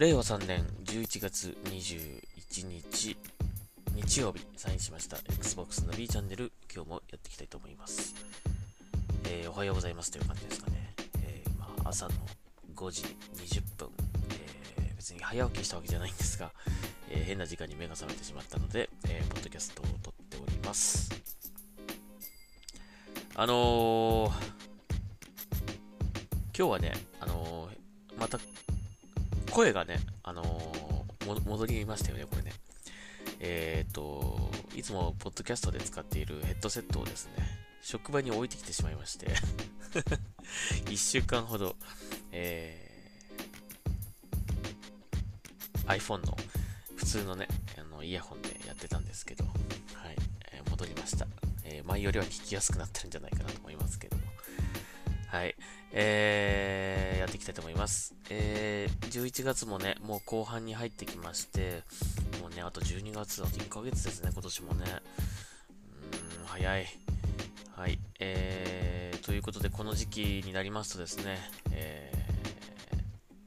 令和3年11月21日、日曜日、サインしました Xbox の B チャンネル、今日もやっていきたいと思います。えー、おはようございますという感じですかね。えー、まあ、朝の5時20分、えー、別に早起きしたわけじゃないんですが、え変な時間に目が覚めてしまったので、えポッドキャストを撮っております。あの今日はね、あのまた声がね、あのー、戻りましたよね、これね。えっ、と、いつもポッドキャストで使っているヘッドセットをですね、職場に置いてきてしまいまして 1週間ほど、えー、iPhone の普通のね、あのイヤホンでやってたんですけど、はい、えー、戻りました。えー、前よりは聞きやすくなってるんじゃないかなと思いますけども。えー、やっていきたいと思います。えー、11月もね、もう後半に入ってきまして、もうね、あと12月、あと1ヶ月ですね、今年もね。うーん、早い。はい。えー、ということで、この時期になりますとですね、え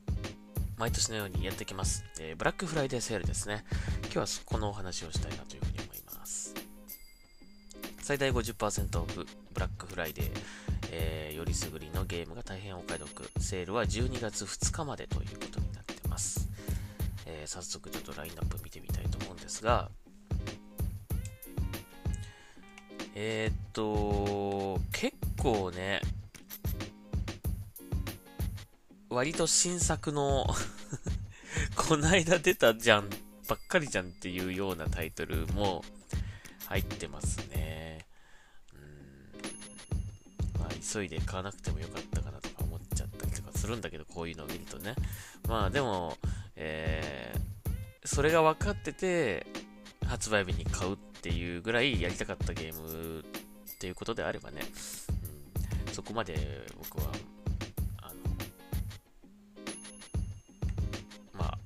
ー、毎年のようにやってきます。えー、ブラックフライデーセールですね。今日はこのお話をしたいなというふうに思います。最大50%オフ、ブラックフライデー。えー、よりすぐりのゲームが大変お買い得。セールは12月2日までということになってます。えー、早速ちょっとラインナップ見てみたいと思うんですが、えー、っと、結構ね、割と新作の こないだ出たじゃん、ばっかりじゃんっていうようなタイトルも入ってますね。急いで買わなくてもよかったかなとか思っちゃったりとかするんだけど、こういうのを見るとね。まあでも、えー、それが分かってて、発売日に買うっていうぐらいやりたかったゲームっていうことであればね、うん、そこまで僕は、あの、まあ、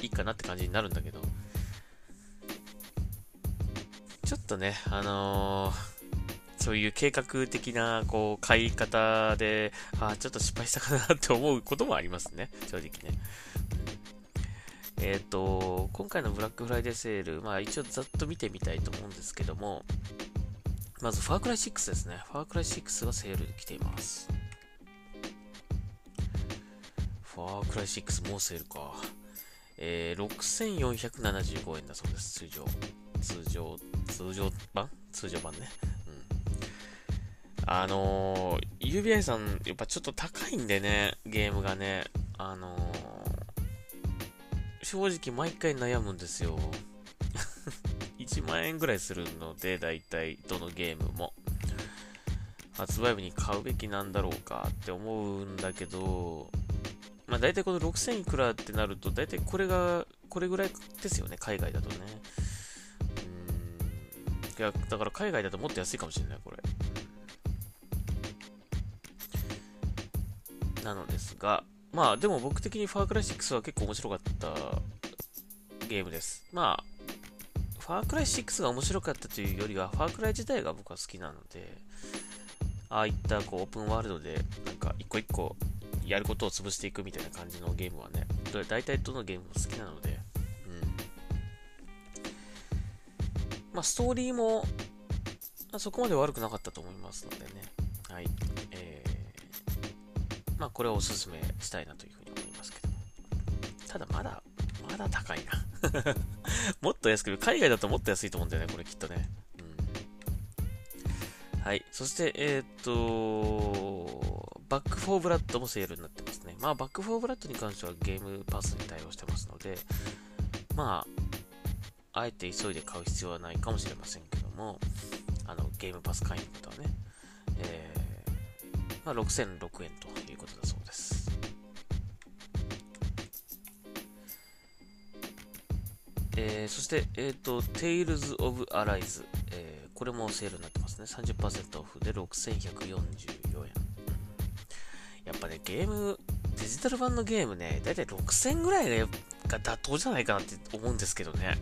いいかなって感じになるんだけど、ちょっとね、あのーそういう計画的な、こう、買い方で、あちょっと失敗したかなって思うこともありますね。正直ね。えっ、ー、と、今回のブラックフライデーセール、まあ一応ざっと見てみたいと思うんですけども、まず、ファークライ6ですね。ファークライ6がセールで来ています。ファークライ6もうセールか。えー、6475円だそうです。通常。通常、通常版？通常版ね。あのー、UBI さん、やっぱちょっと高いんでね、ゲームがね。あのー、正直毎回悩むんですよ。1万円ぐらいするので、だいたいどのゲームも。発売日に買うべきなんだろうかって思うんだけど、まあ大体この6000いくらってなると、大体これが、これぐらいですよね、海外だとね。うん。いや、だから海外だともっと安いかもしれない、これ。なのですが、まあでも僕的にファークライ6は結構面白かったゲームです。まあ、ファークライ6が面白かったというよりは、ファークライ自体が僕は好きなので、ああいったこうオープンワールドで、なんか一個一個やることを潰していくみたいな感じのゲームはね、大体どのゲームも好きなので、うん。まあ、ストーリーも、そこまで悪くなかったと思いますのでね。はい。えーまあ、これをおすすめしたいなというふうに思いますけども。ただ、まだ、まだ高いな もっと安く、海外だともっと安いと思うんだよね、これきっとね。うん。はい。そして、えー、っと、バックフォーブラッドもセールになってますね。まあ、バックフォーブラッドに関してはゲームパスに対応してますので、まあ、あえて急いで買う必要はないかもしれませんけども、あの、ゲームパス会員の方はね、えー、まあ、6006円ということだそうです。えー、そして、えっ、ー、と、Tales of Arise、えー、これもセールになってますね。30%オフで6144円。やっぱね、ゲーム、デジタル版のゲームね、だいたい6000ぐらいが妥当じゃないかなって思うんですけどね。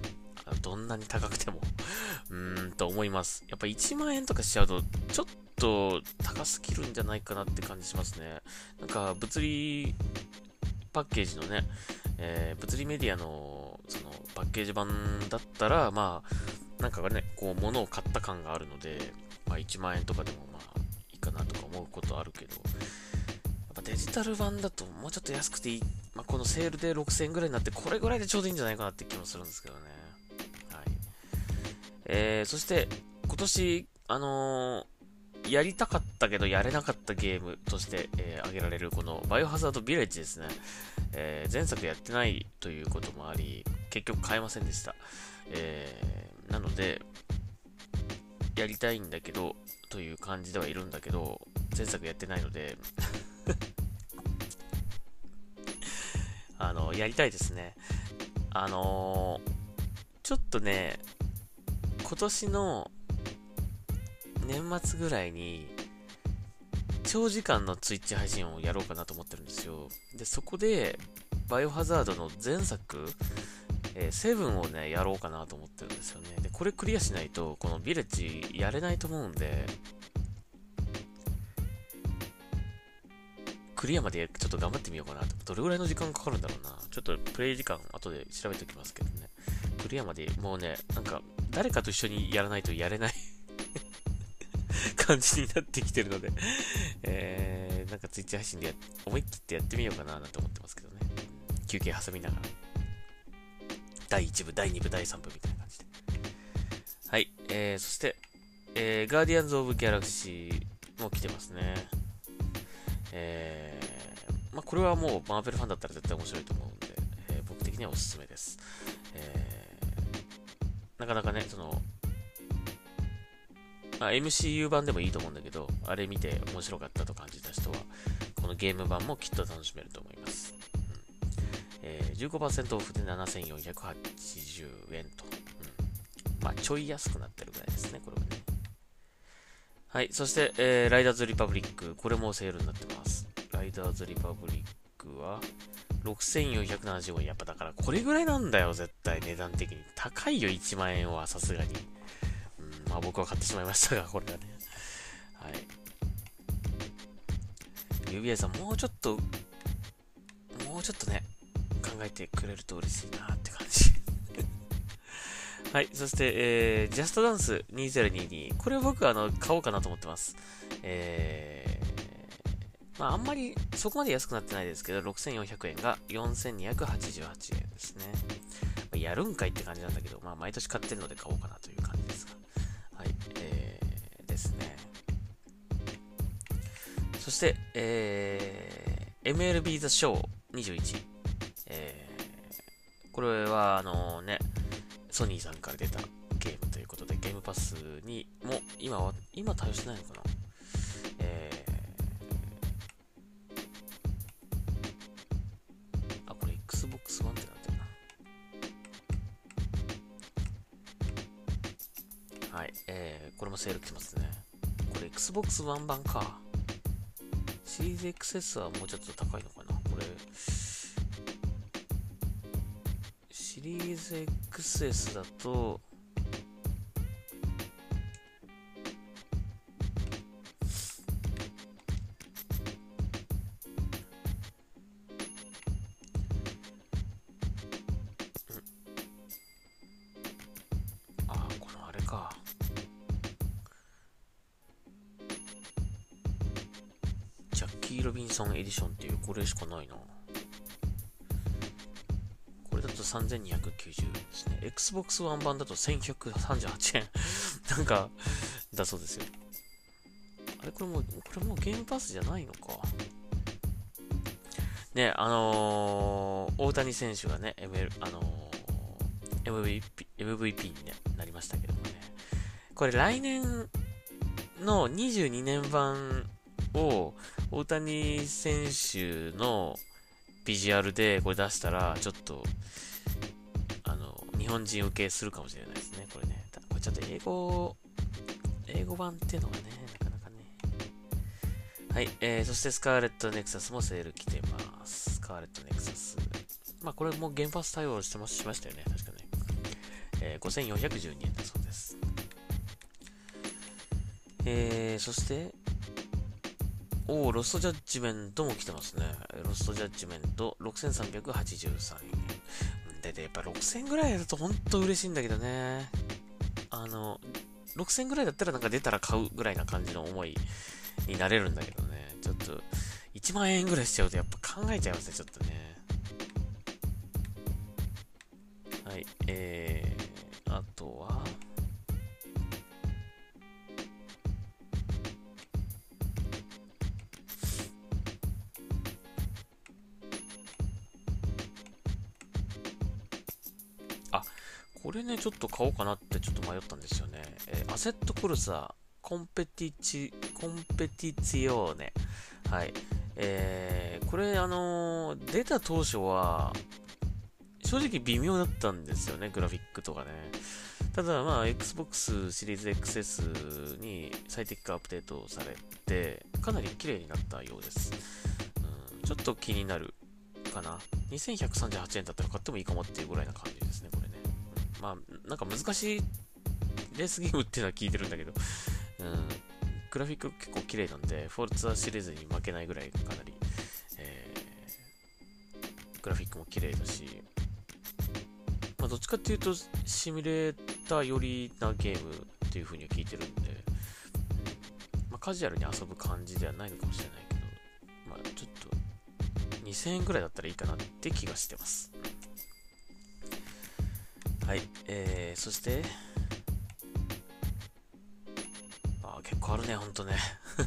どんなに高くても うーん、と思います。やっぱ1万円とかしちゃうと、ちょっと高すぎるんじゃないかなって感じしますね。なんか、物理パッケージのね、えー、物理メディアの、その、パッケージ版だったら、まあ、なんかね、こう、物を買った感があるので、まあ、1万円とかでも、まあ、いいかなとか思うことあるけど、やっぱデジタル版だともうちょっと安くていい、まあ、このセールで6000円ぐらいになって、これぐらいでちょうどいいんじゃないかなって気もするんですけどね。はい。えー、そして、今年、あのーやりたかったけどやれなかったゲームとして、えー、挙げられるこのバイオハザードビレッジですね。えー、前作やってないということもあり、結局買えませんでした。えー、なので、やりたいんだけど、という感じではいるんだけど、前作やってないので あの、やりたいですね。あのー、ちょっとね、今年の年末ぐらいに、長時間のツイッチ配信をやろうかなと思ってるんですよ。で、そこで、バイオハザードの前作、えー、セブンをね、やろうかなと思ってるんですよね。で、これクリアしないと、このビレッジやれないと思うんで、クリアまでちょっと頑張ってみようかなと。どれぐらいの時間かかるんだろうな。ちょっとプレイ時間後で調べておきますけどね。クリアまでもうね、なんか誰かと一緒にやらないとやれない感じになってきてるのでえー、なんかツイッチ配信で思い切ってやってみようかななんて思ってますけどね。休憩挟みながら。第1部、第2部、第3部みたいな感じで。はい。えー、そして、えー、ガーディアンズ・オブ・ギャラクシーも来てますね。えー、まあ、これはもうマーベルファンだったら絶対面白いと思うんで、えー、僕的にはおすすめです。えー、なかなかね、その、まあ、MCU 版でもいいと思うんだけど、あれ見て面白かったと感じた人は、このゲーム版もきっと楽しめると思います。うんえー、15%オフで7480円と、うん。まあ、ちょい安くなってるぐらいですね、これはね。はい、そして、えー、ライダーズリパブリック。これもセールになってます。ライダーズリパブリックは、6475円。やっぱだから、これぐらいなんだよ、絶対、値段的に。高いよ、1万円は、さすがに。あ僕は買ってしまいましたが、これがね。はい。UBA さん、もうちょっと、もうちょっとね、考えてくれると嬉しいなって感じ。はい。そして、えー、ジャストダンス2022。これを僕、あの、買おうかなと思ってます。えー、まあ、あんまり、そこまで安くなってないですけど、6400円が4288円ですね。やるんかいって感じなんだけど、まあ、毎年買ってるので買おうかなという感じですが。ですね。そして、えー、MLB The Show 21。えー、これは、あのね、ソニーさんから出たゲームということで、ゲームパスにも、今は、今対応してないのかなえー、あ、これ Xbox One ってなはい。えー、これもセール来てますね。Xbox One 版か。シリーズ XS はもうちょっと高いのかなこれ、シリーズ XS だと、れしかないな。これだと3290円ですね。Xbox One 版だと1138円 なんか、だそうですよ。あれこれもう、これもうゲームパスじゃないのか。ね、あのー、大谷選手がね、ML、あのー、MVP、MVP に、ね、なりましたけどもね。これ来年の22年版を大谷選手のビジュアルでこれ出したら、ちょっと、あの、日本人受けするかもしれないですね、これね。これちょっと英語、英語版っていうのがね、なかなかね。はい、えー、そしてスカーレットネクサスもセール来てます。スカーレットネクサス。まあ、これも原発対応してま、しましたよね、確かね。えー、5412円だそうです。えー、そして、おお、ロストジャッジメントも来てますね。ロストジャッジメント6383円。で、で、やっぱ6000ぐらいだと本当嬉しいんだけどね。あの、6000ぐらいだったらなんか出たら買うぐらいな感じの思いになれるんだけどね。ちょっと、1万円ぐらいしちゃうとやっぱ考えちゃいますね、ちょっとね。はい、えー、これね、ちょっと買おうかなってちょっと迷ったんですよね。えー、アセットコルサコンペティチ、コンペティツィオーネ。はい。えー、これ、あのー、出た当初は、正直微妙だったんですよね、グラフィックとかね。ただ、まあ、Xbox シリーズ XS に最適化アップデートされて、かなり綺麗になったようです。うん、ちょっと気になるかな。2138円だったら買ってもいいかもっていうぐらいな感じ、まあ、なんか難しいレースゲームっていうのは聞いてるんだけど、うん、グラフィック結構綺麗なんで、フォルツァシリーズに負けないぐらいかなり、えー、グラフィックも綺麗だし、まあ、どっちかっていうと、シミュレーター寄りなゲームっていう風には聞いてるんで、まあ、カジュアルに遊ぶ感じではないのかもしれないけど、まあ、ちょっと、2000円ぐらいだったらいいかなって気がしてます。はい、えー、そして、あ結構あるね、ほんとね。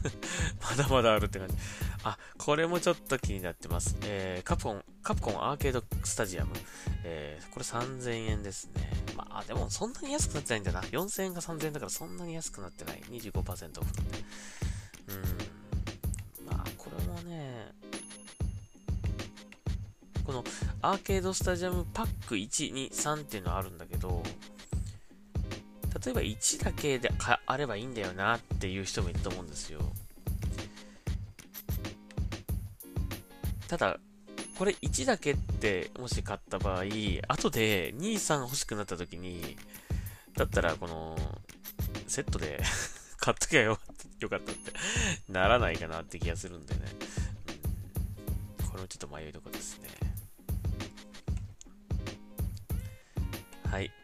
まだまだあるって感じ。あ、これもちょっと気になってます。えー、カプコン、カプコンアーケードスタジアム。えー、これ3000円ですね。まあ、でもそんなに安くなってないんだな。4000円が3000円だからそんなに安くなってない。25%オフなんで。うん。アーケードスタジアムパック1、2、3っていうのはあるんだけど、例えば1だけであればいいんだよなっていう人もいると思うんですよ。ただ、これ1だけってもし買った場合、後で2、3欲しくなった時に、だったらこの、セットで 買っときゃよよかったってならないかなって気がするんでね。これもちょっと迷いどこですね。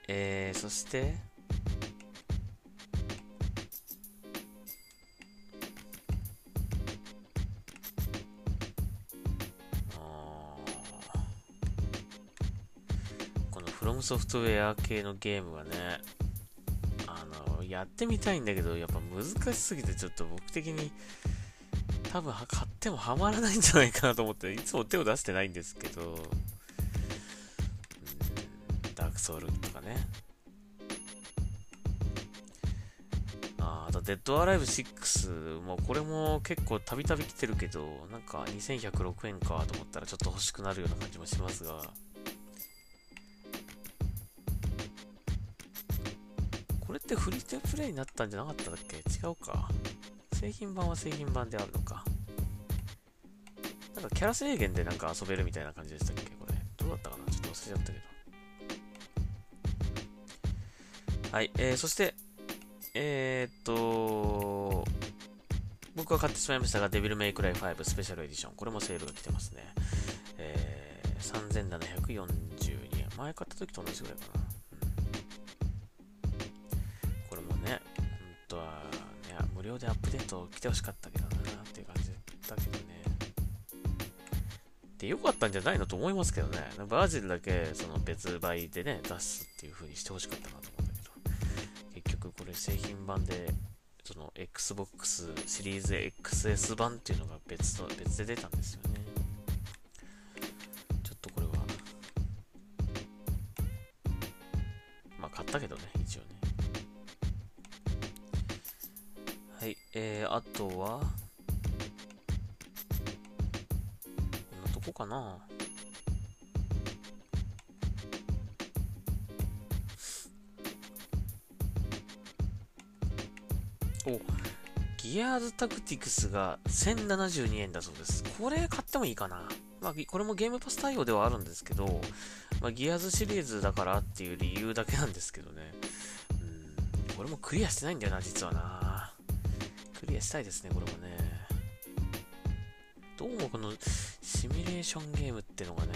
えー、そして、このフロムソフトウェア系のゲームはね、あの、やってみたいんだけど、やっぱ難しすぎてちょっと僕的に多分買ってもハマらないんじゃないかなと思って、いつも手を出してないんですけど、クソウルとかね。ああと、デッドアライブ6もこれも結構たびたび来てるけど、なんか2106円かと思ったらちょっと欲しくなるような感じもしますが、これってフリーテプレイになったんじゃなかったっけ？違うか。製品版は製品版であるのか。なんかキャラ制限でなんか遊べるみたいな感じでしたっけ？これ。どうだったかな？ちょっと忘れちゃったけど。はい、えー、そして、えー、っと、僕は買ってしまいましたが、デビルメイクライフ5スペシャルエディション。これもセールが来てますね。えー、3742円。前買った時と同じぐらいかな。これもね、本当は、ね、無料でアップデート来てほしかったけどなっていう感じだけどね。で、良かったんじゃないのと思いますけどね。バージルだけその別売でね、出すっていう風にしてほしかったなと製品版で、その Xbox シリーズ XS 版っていうのが別と別で出たんですよね。タクティクスが1072円だそうです。これ買ってもいいかな。まあ、これもゲームパス対応ではあるんですけど、まあ、ギアーズシリーズだからっていう理由だけなんですけどね。うん、これもクリアしてないんだよな、実はな。クリアしたいですね、これもね。どうもこのシミュレーションゲームってのがね、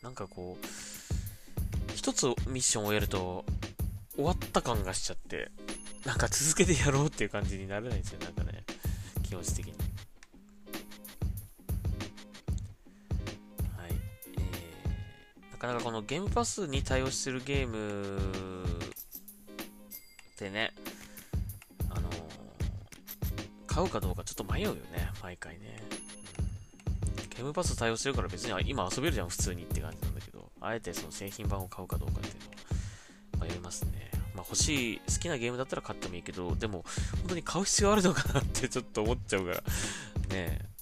なんかこう、一つミッションをやると、終わった感がしちゃって、なんか続けてやろうっていう感じにならないんですよ、なんかね、気持ち的に。はい。えー、なかなかこのゲームパスに対応してるゲームってね、あのー、買うかどうかちょっと迷うよね、毎回ね。ゲームパス対応してるから別に今遊べるじゃん、普通にって感じなんだけど、あえてその製品版を買うかどうかっていうのを迷いますね。まあ欲しい、好きなゲームだったら買ってもいいけど、でも本当に買う必要あるのかなってちょっと思っちゃうから、ね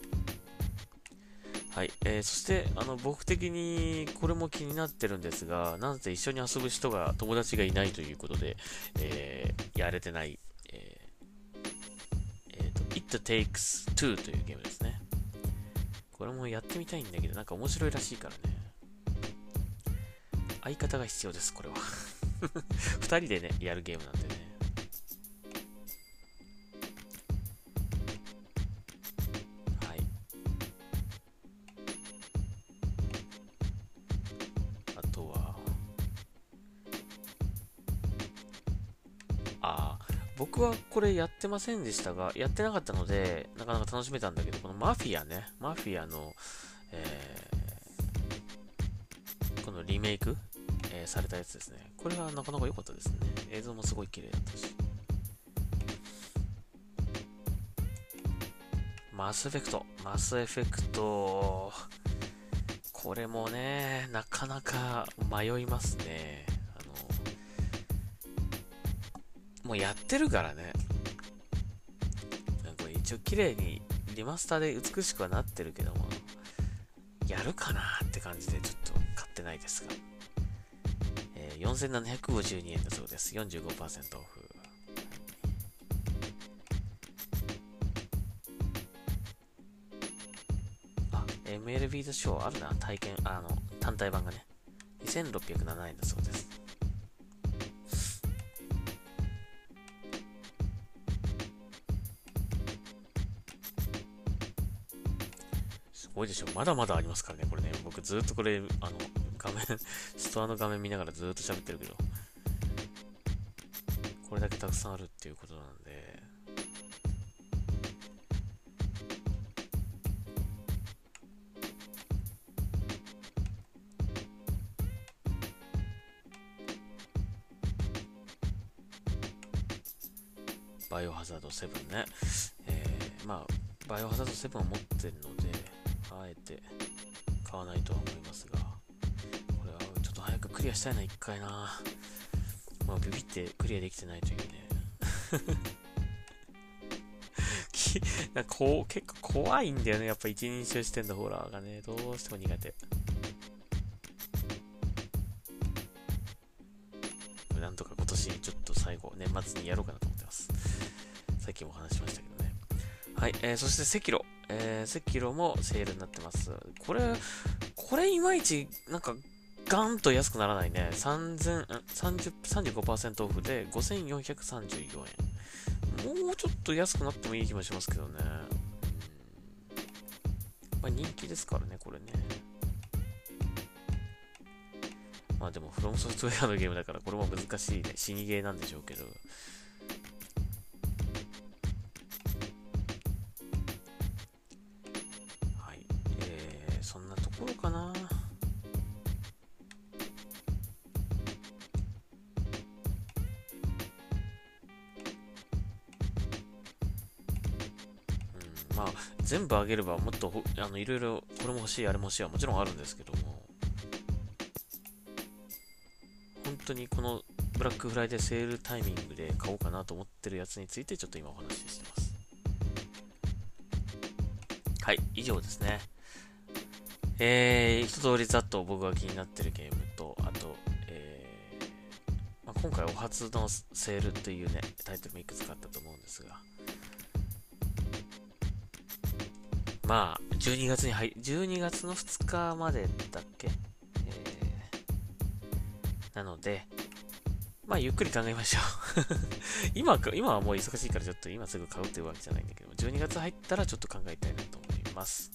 はい。えー、そして、あの、僕的にこれも気になってるんですが、なぜ一緒に遊ぶ人が、友達がいないということで、えー、やれてない、えー、えー、と、It Takes Two というゲームですね。これもやってみたいんだけど、なんか面白いらしいからね。相方が必要です、これは。二人でね、やるゲームなんでね。はい。あとは、ああ、僕はこれやってませんでしたが、やってなかったので、なかなか楽しめたんだけど、このマフィアね、マフィアの、えー、このリメイクー、されたやつですね。これはなかなか良かったですね。映像もすごい綺麗だったし。マスエフェクト。マスエフェクト。これもね、なかなか迷いますね。あの、もうやってるからね。これ一応綺麗にリマスターで美しくはなってるけども、やるかなって感じでちょっと買ってないですが。4752円だそうです。45%オフ。あ、MLB ズショーあるな、体験、あの、単体版がね。2607円だそうです。すごいでしょ。まだまだありますからね、これね。僕ずっとこれ、あの、画面、ストアの画面見ながらずっと喋ってるけど、これだけたくさんあるっていうことなんで、バイオハザード7ね。えー、まあ、バイオハザード7を持ってるので、あえて買わないとは思いますが、クリアしたいな、一回な。まあ、ビビってクリアできてないというね。なこう結構怖いんだよね。やっぱ一人称視点のホラーがね、どうしても苦手。なんとか今年ちょっと最後、年末にやろうかなと思ってます。さっきも話しましたけどね。はい、えー、そして赤色。えー、赤色もセールになってます。これ、これいまいち、なんかガンと安くならないね。3000、30、35%オフで5434円。もうちょっと安くなってもいい気もしますけどね。まあ人気ですからね、これね。まあでも、フロムソフトウェアのゲームだから、これも難しいね。死にゲーなんでしょうけど。まあ、全部あげればもっとあのいろいろこれも欲しい、あれも欲しいはもちろんあるんですけども、本当にこのブラックフライデーセールタイミングで買おうかなと思ってるやつについてちょっと今お話ししてます。はい、以上ですね。えー、一通りざっと僕が気になってるゲームと、あと、えーまあ、今回お初のセールというね、タイトルもいくつかあったと思うんですが、まあ、12月に入、12月の2日までだっけ？えー、なので、まあ、ゆっくり考えましょう 今か、今はもう忙しいからちょっと今すぐ買うっていうわけじゃないんだけど、12月入ったらちょっと考えたいなと思います。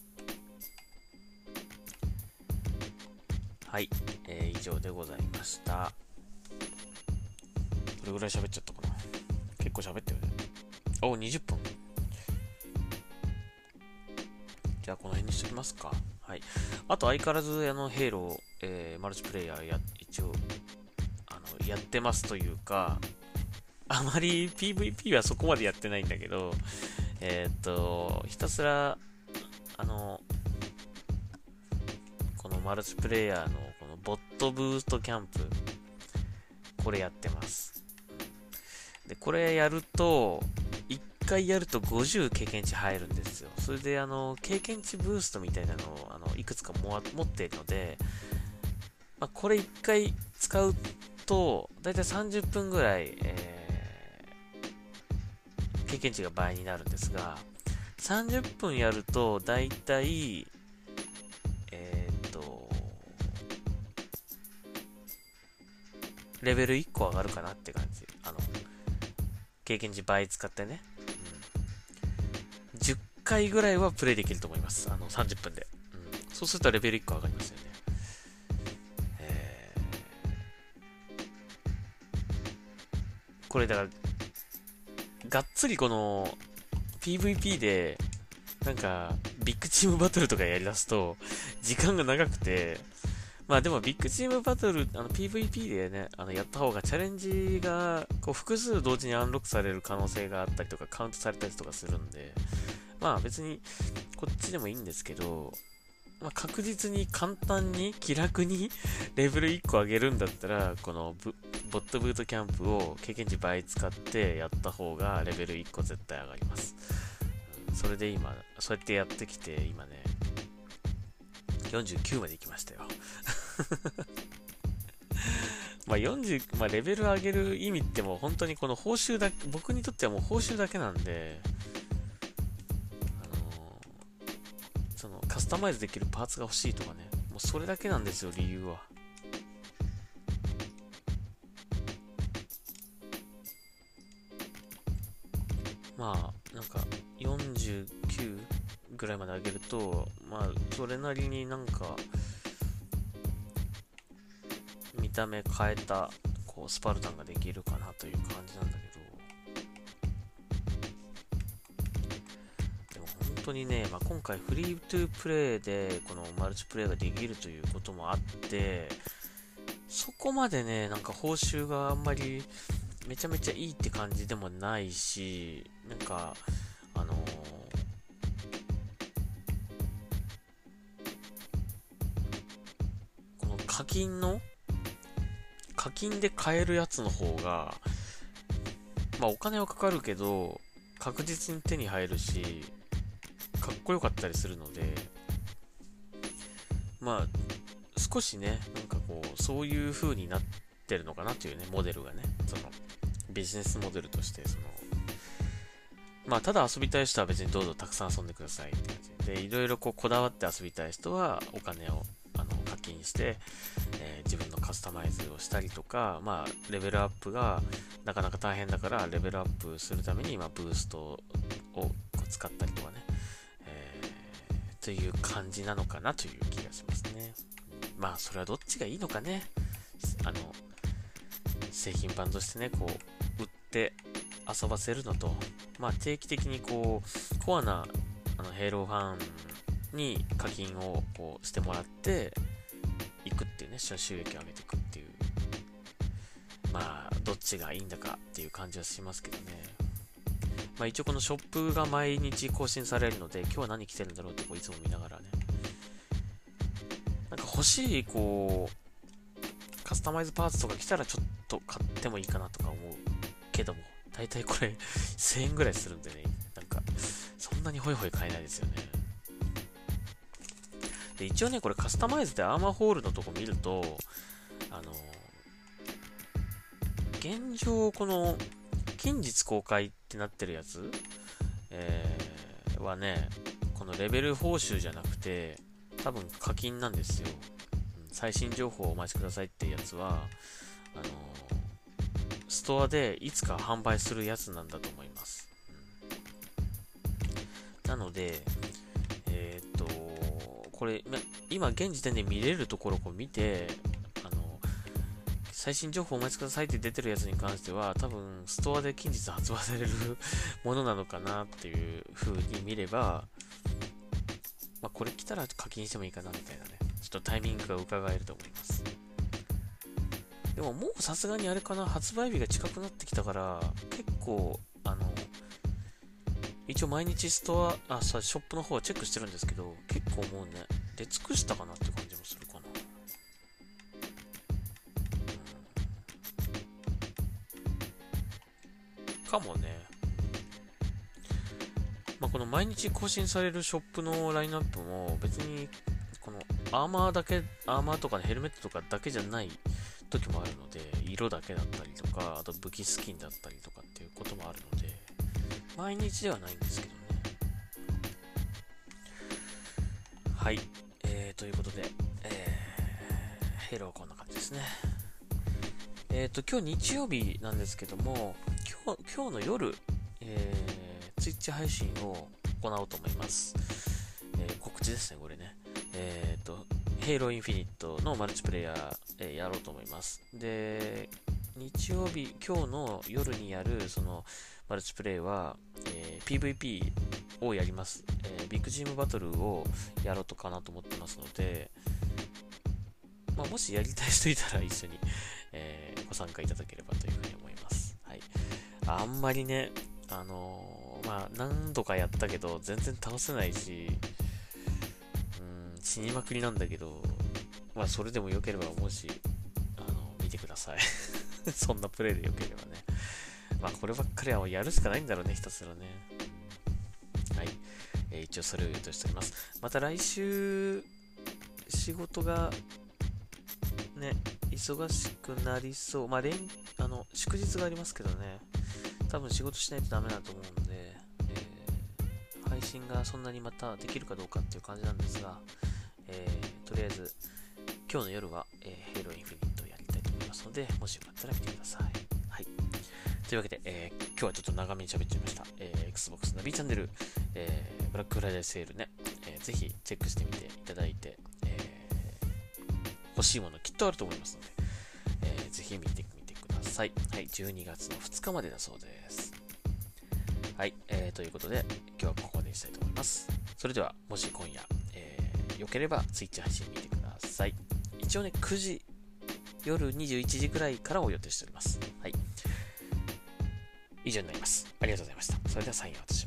はい、えー、以上でございました。どれぐらい喋っちゃったかな？結構喋ってるね。お、20分。じゃあ、この辺にしときますか。はい。あと、相変わらず、あの、ヘイロー、えー、マルチプレイヤーや、一応、あの、やってますというか、あまり PVP はそこまでやってないんだけど、えー、っと、ひたすら、あの、このマルチプレイヤーのこのボットブーストキャンプ、これやってます。で、これやると、回やると50経験値入るんですよ。それで、あの、経験値ブーストみたいなのを、あの、いくつかも持っているので、まあ、これ1回使うと、だいたい30分ぐらい、えー、経験値が倍になるんですが、30分やると、だいたい、えー、っと、レベル1個上がるかなって感じ。あの、経験値倍使ってね。回ぐらいはプレイできると思います。あの、30分で。うん、そうするとレベル1個上がりますよね。えー、これだから、がっつりこの PVP で、なんか、ビッグチームバトルとかやりだすと、時間が長くて、まあでもビッグチームバトル、あの PVP でね、あのやった方がチャレンジがこう複数同時にアンロックされる可能性があったりとかカウントされたりとかするんで、まあ別にこっちでもいいんですけど、まあ、確実に簡単に気楽に レベル1個上げるんだったら、このボットブートキャンプを経験値倍使ってやった方がレベル1個絶対上がります。それで今、そうやってやってきて、今ね、49まで行きましたよ。まあ40、まあレベル上げる意味ってもう本当にこの報酬だけ、僕にとってはもう報酬だけなんで、スタマイズできるパーツが欲しいとかね、もうそれだけなんですよ、理由は。まあ、なんか、49ぐらいまで上げると、まあ、それなりになんか、見た目変えたこうスパルタンができるかなという感じなんだけど当にね、まあ、今回フリートゥープレイでこのマルチプレイができるということもあってそこまでねなんか報酬があんまりめちゃめちゃいいって感じでもないしなんかあのーこの課金の課金で買えるやつの方が、まあお金はかかるけど、確実に手に入るし、かっこよかったりするので、まあ、少しね、なんかこう、そういう風になってるのかなというね、モデルがね、その、ビジネスモデルとして、その、まあ、ただ遊びたい人は別にどうぞたくさん遊んでくださいって感じ。で、いろいろこう、こだわって遊びたい人は、お金をあの課金して、えー、自分のカスタマイズをしたりとか、まあ、レベルアップがなかなか大変だから、レベルアップするために、まあ、ブーストを使ったりとかね、という感じなのかなという気がしますね。まあ、それはどっちがいいのかね。あの、製品版としてね、こう、売って遊ばせるのと、まあ、定期的にこう、コアな、あの、ヘイローファンに課金をこうしてもらって、いくっていうね、収益を上げていくっていう。まあ、どっちがいいんだかっていう感じはしますけどね。まあ一応このショップが毎日更新されるので、今日は何着てるんだろうってこういつも見ながらね。なんか欲しい、こう、カスタマイズパーツとか来たらちょっと買ってもいいかなとか思うけども、だいたいこれ 1000円ぐらいするんでね、なんか、そんなにホイホイ買えないですよね。で、一応ね、これカスタマイズでアーマーホールのとこ見ると、あの、現状、この、近日公開ってなってるやつ、えー、はね、このレベル報酬じゃなくて、多分課金なんですよ。最新情報をお待ちくださいってやつは、あのストアでいつか販売するやつなんだと思います。なので、えっ、と、これ、今現時点で見れるところを見て、最新情報お待ちくださいって出てるやつに関しては、多分ストアで近日発売される ものなのかなっていう風に見れば、まあ、これ来たら課金してもいいかなみたいなね、ちょっとタイミングが伺えると思います。でももうさすがにあれかな、発売日が近くなってきたから、結構、あの、一応毎日ストア、あ、さ、ショップの方はチェックしてるんですけど、結構もうね、出尽くしたかなって感じかもね。まあ、この毎日更新されるショップのラインナップも別にこのアーマーだけ、アーマーとか、ね、ヘルメットとかだけじゃない時もあるので、色だけだったりとか、あと武器スキンだったりとかっていうこともあるので、毎日ではないんですけどね。はい。えー、ということで、えー、ヘローこんな感じですね。えっ、ー、と、今日日曜日なんですけども、今日、今日の夜、えー、ツイッチ配信を行おうと思います。えー、告知ですね、これね。えっ、ー、と、ヘイローインフィニットのマルチプレイヤー、えー、やろうと思います。で、日曜日、今日の夜にやる、その、マルチプレイは、えー、PVP をやります、えー、ビッグチームバトルをやろうとかなと思ってますので、まあ、もしやりたい人いたら一緒に、えー、ご参加いただければというふうに思います。はい。あんまりね、あのー、まあ、何度かやったけど、全然倒せないし、うん死にまくりなんだけど、まあそれでも良ければもし、あの、見てください そんなプレイで良ければね。まあこればっかりはやるしかないんだろうね、ひたすらね。はい。えー、一応それを予定しております。また来週、仕事が、ね、忙しくなりそう。まあ連、あの、祝日がありますけどね。多分仕事しないとダメだと思うので、えー、配信がそんなにまたできるかどうかっていう感じなんですが、えー、とりあえず、今日の夜は、えー、ヘイロインフィニットをやりたいと思いますので、もしよかったら見てください。はい。というわけで、えー、今日はちょっと長めに喋っちゃいました。えー、Xbox ナビチャンネル、えー、ブラックフライデーセールね、えー、ぜひチェックしてみていただいて、欲しいものきっとあると思いますので、えー、ぜひ見てみてください。はい、12月の2日までだそうです。はい、えー、ということで、今日はここまでにしたいと思います。それでは、もし今夜、よければ Twitch 配信見てください。一応ね、9時、夜21時くらいからを予定しております。はい。以上になります。ありがとうございました。それではサインを渡します。